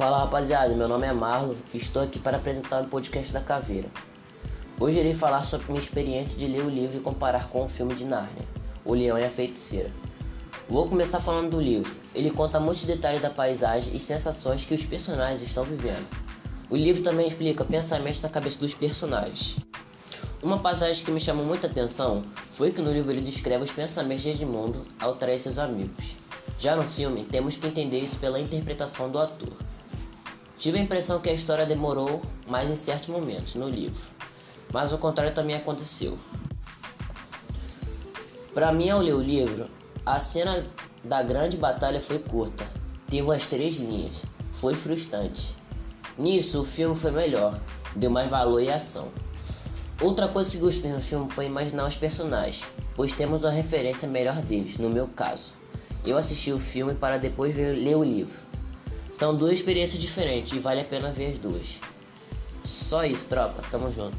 Fala rapaziada, meu nome é Marlon e estou aqui para apresentar o podcast da Caveira. Hoje irei falar sobre minha experiência de ler o livro e comparar com o filme de Nárnia, O Leão e a Feiticeira. Vou começar falando do livro. Ele conta muitos detalhes da paisagem e sensações que os personagens estão vivendo. O livro também explica pensamentos na cabeça dos personagens. Uma passagem que me chamou muita atenção foi que no livro ele descreve os pensamentos de Edmundo ao trair seus amigos. Já no filme, temos que entender isso pela interpretação do ator. Tive a impressão que a história demorou mais em certos momentos no livro, mas o contrário também aconteceu. Para mim, ao ler o livro, a cena da grande batalha foi curta, teve as três linhas, foi frustrante. Nisso, o filme foi melhor, deu mais valor e ação. Outra coisa que gostei no filme foi imaginar os personagens, pois temos uma referência melhor deles, no meu caso. Eu assisti o filme para depois ler o livro. São duas experiências diferentes e vale a pena ver as duas. Só isso, tropa. Tamo junto.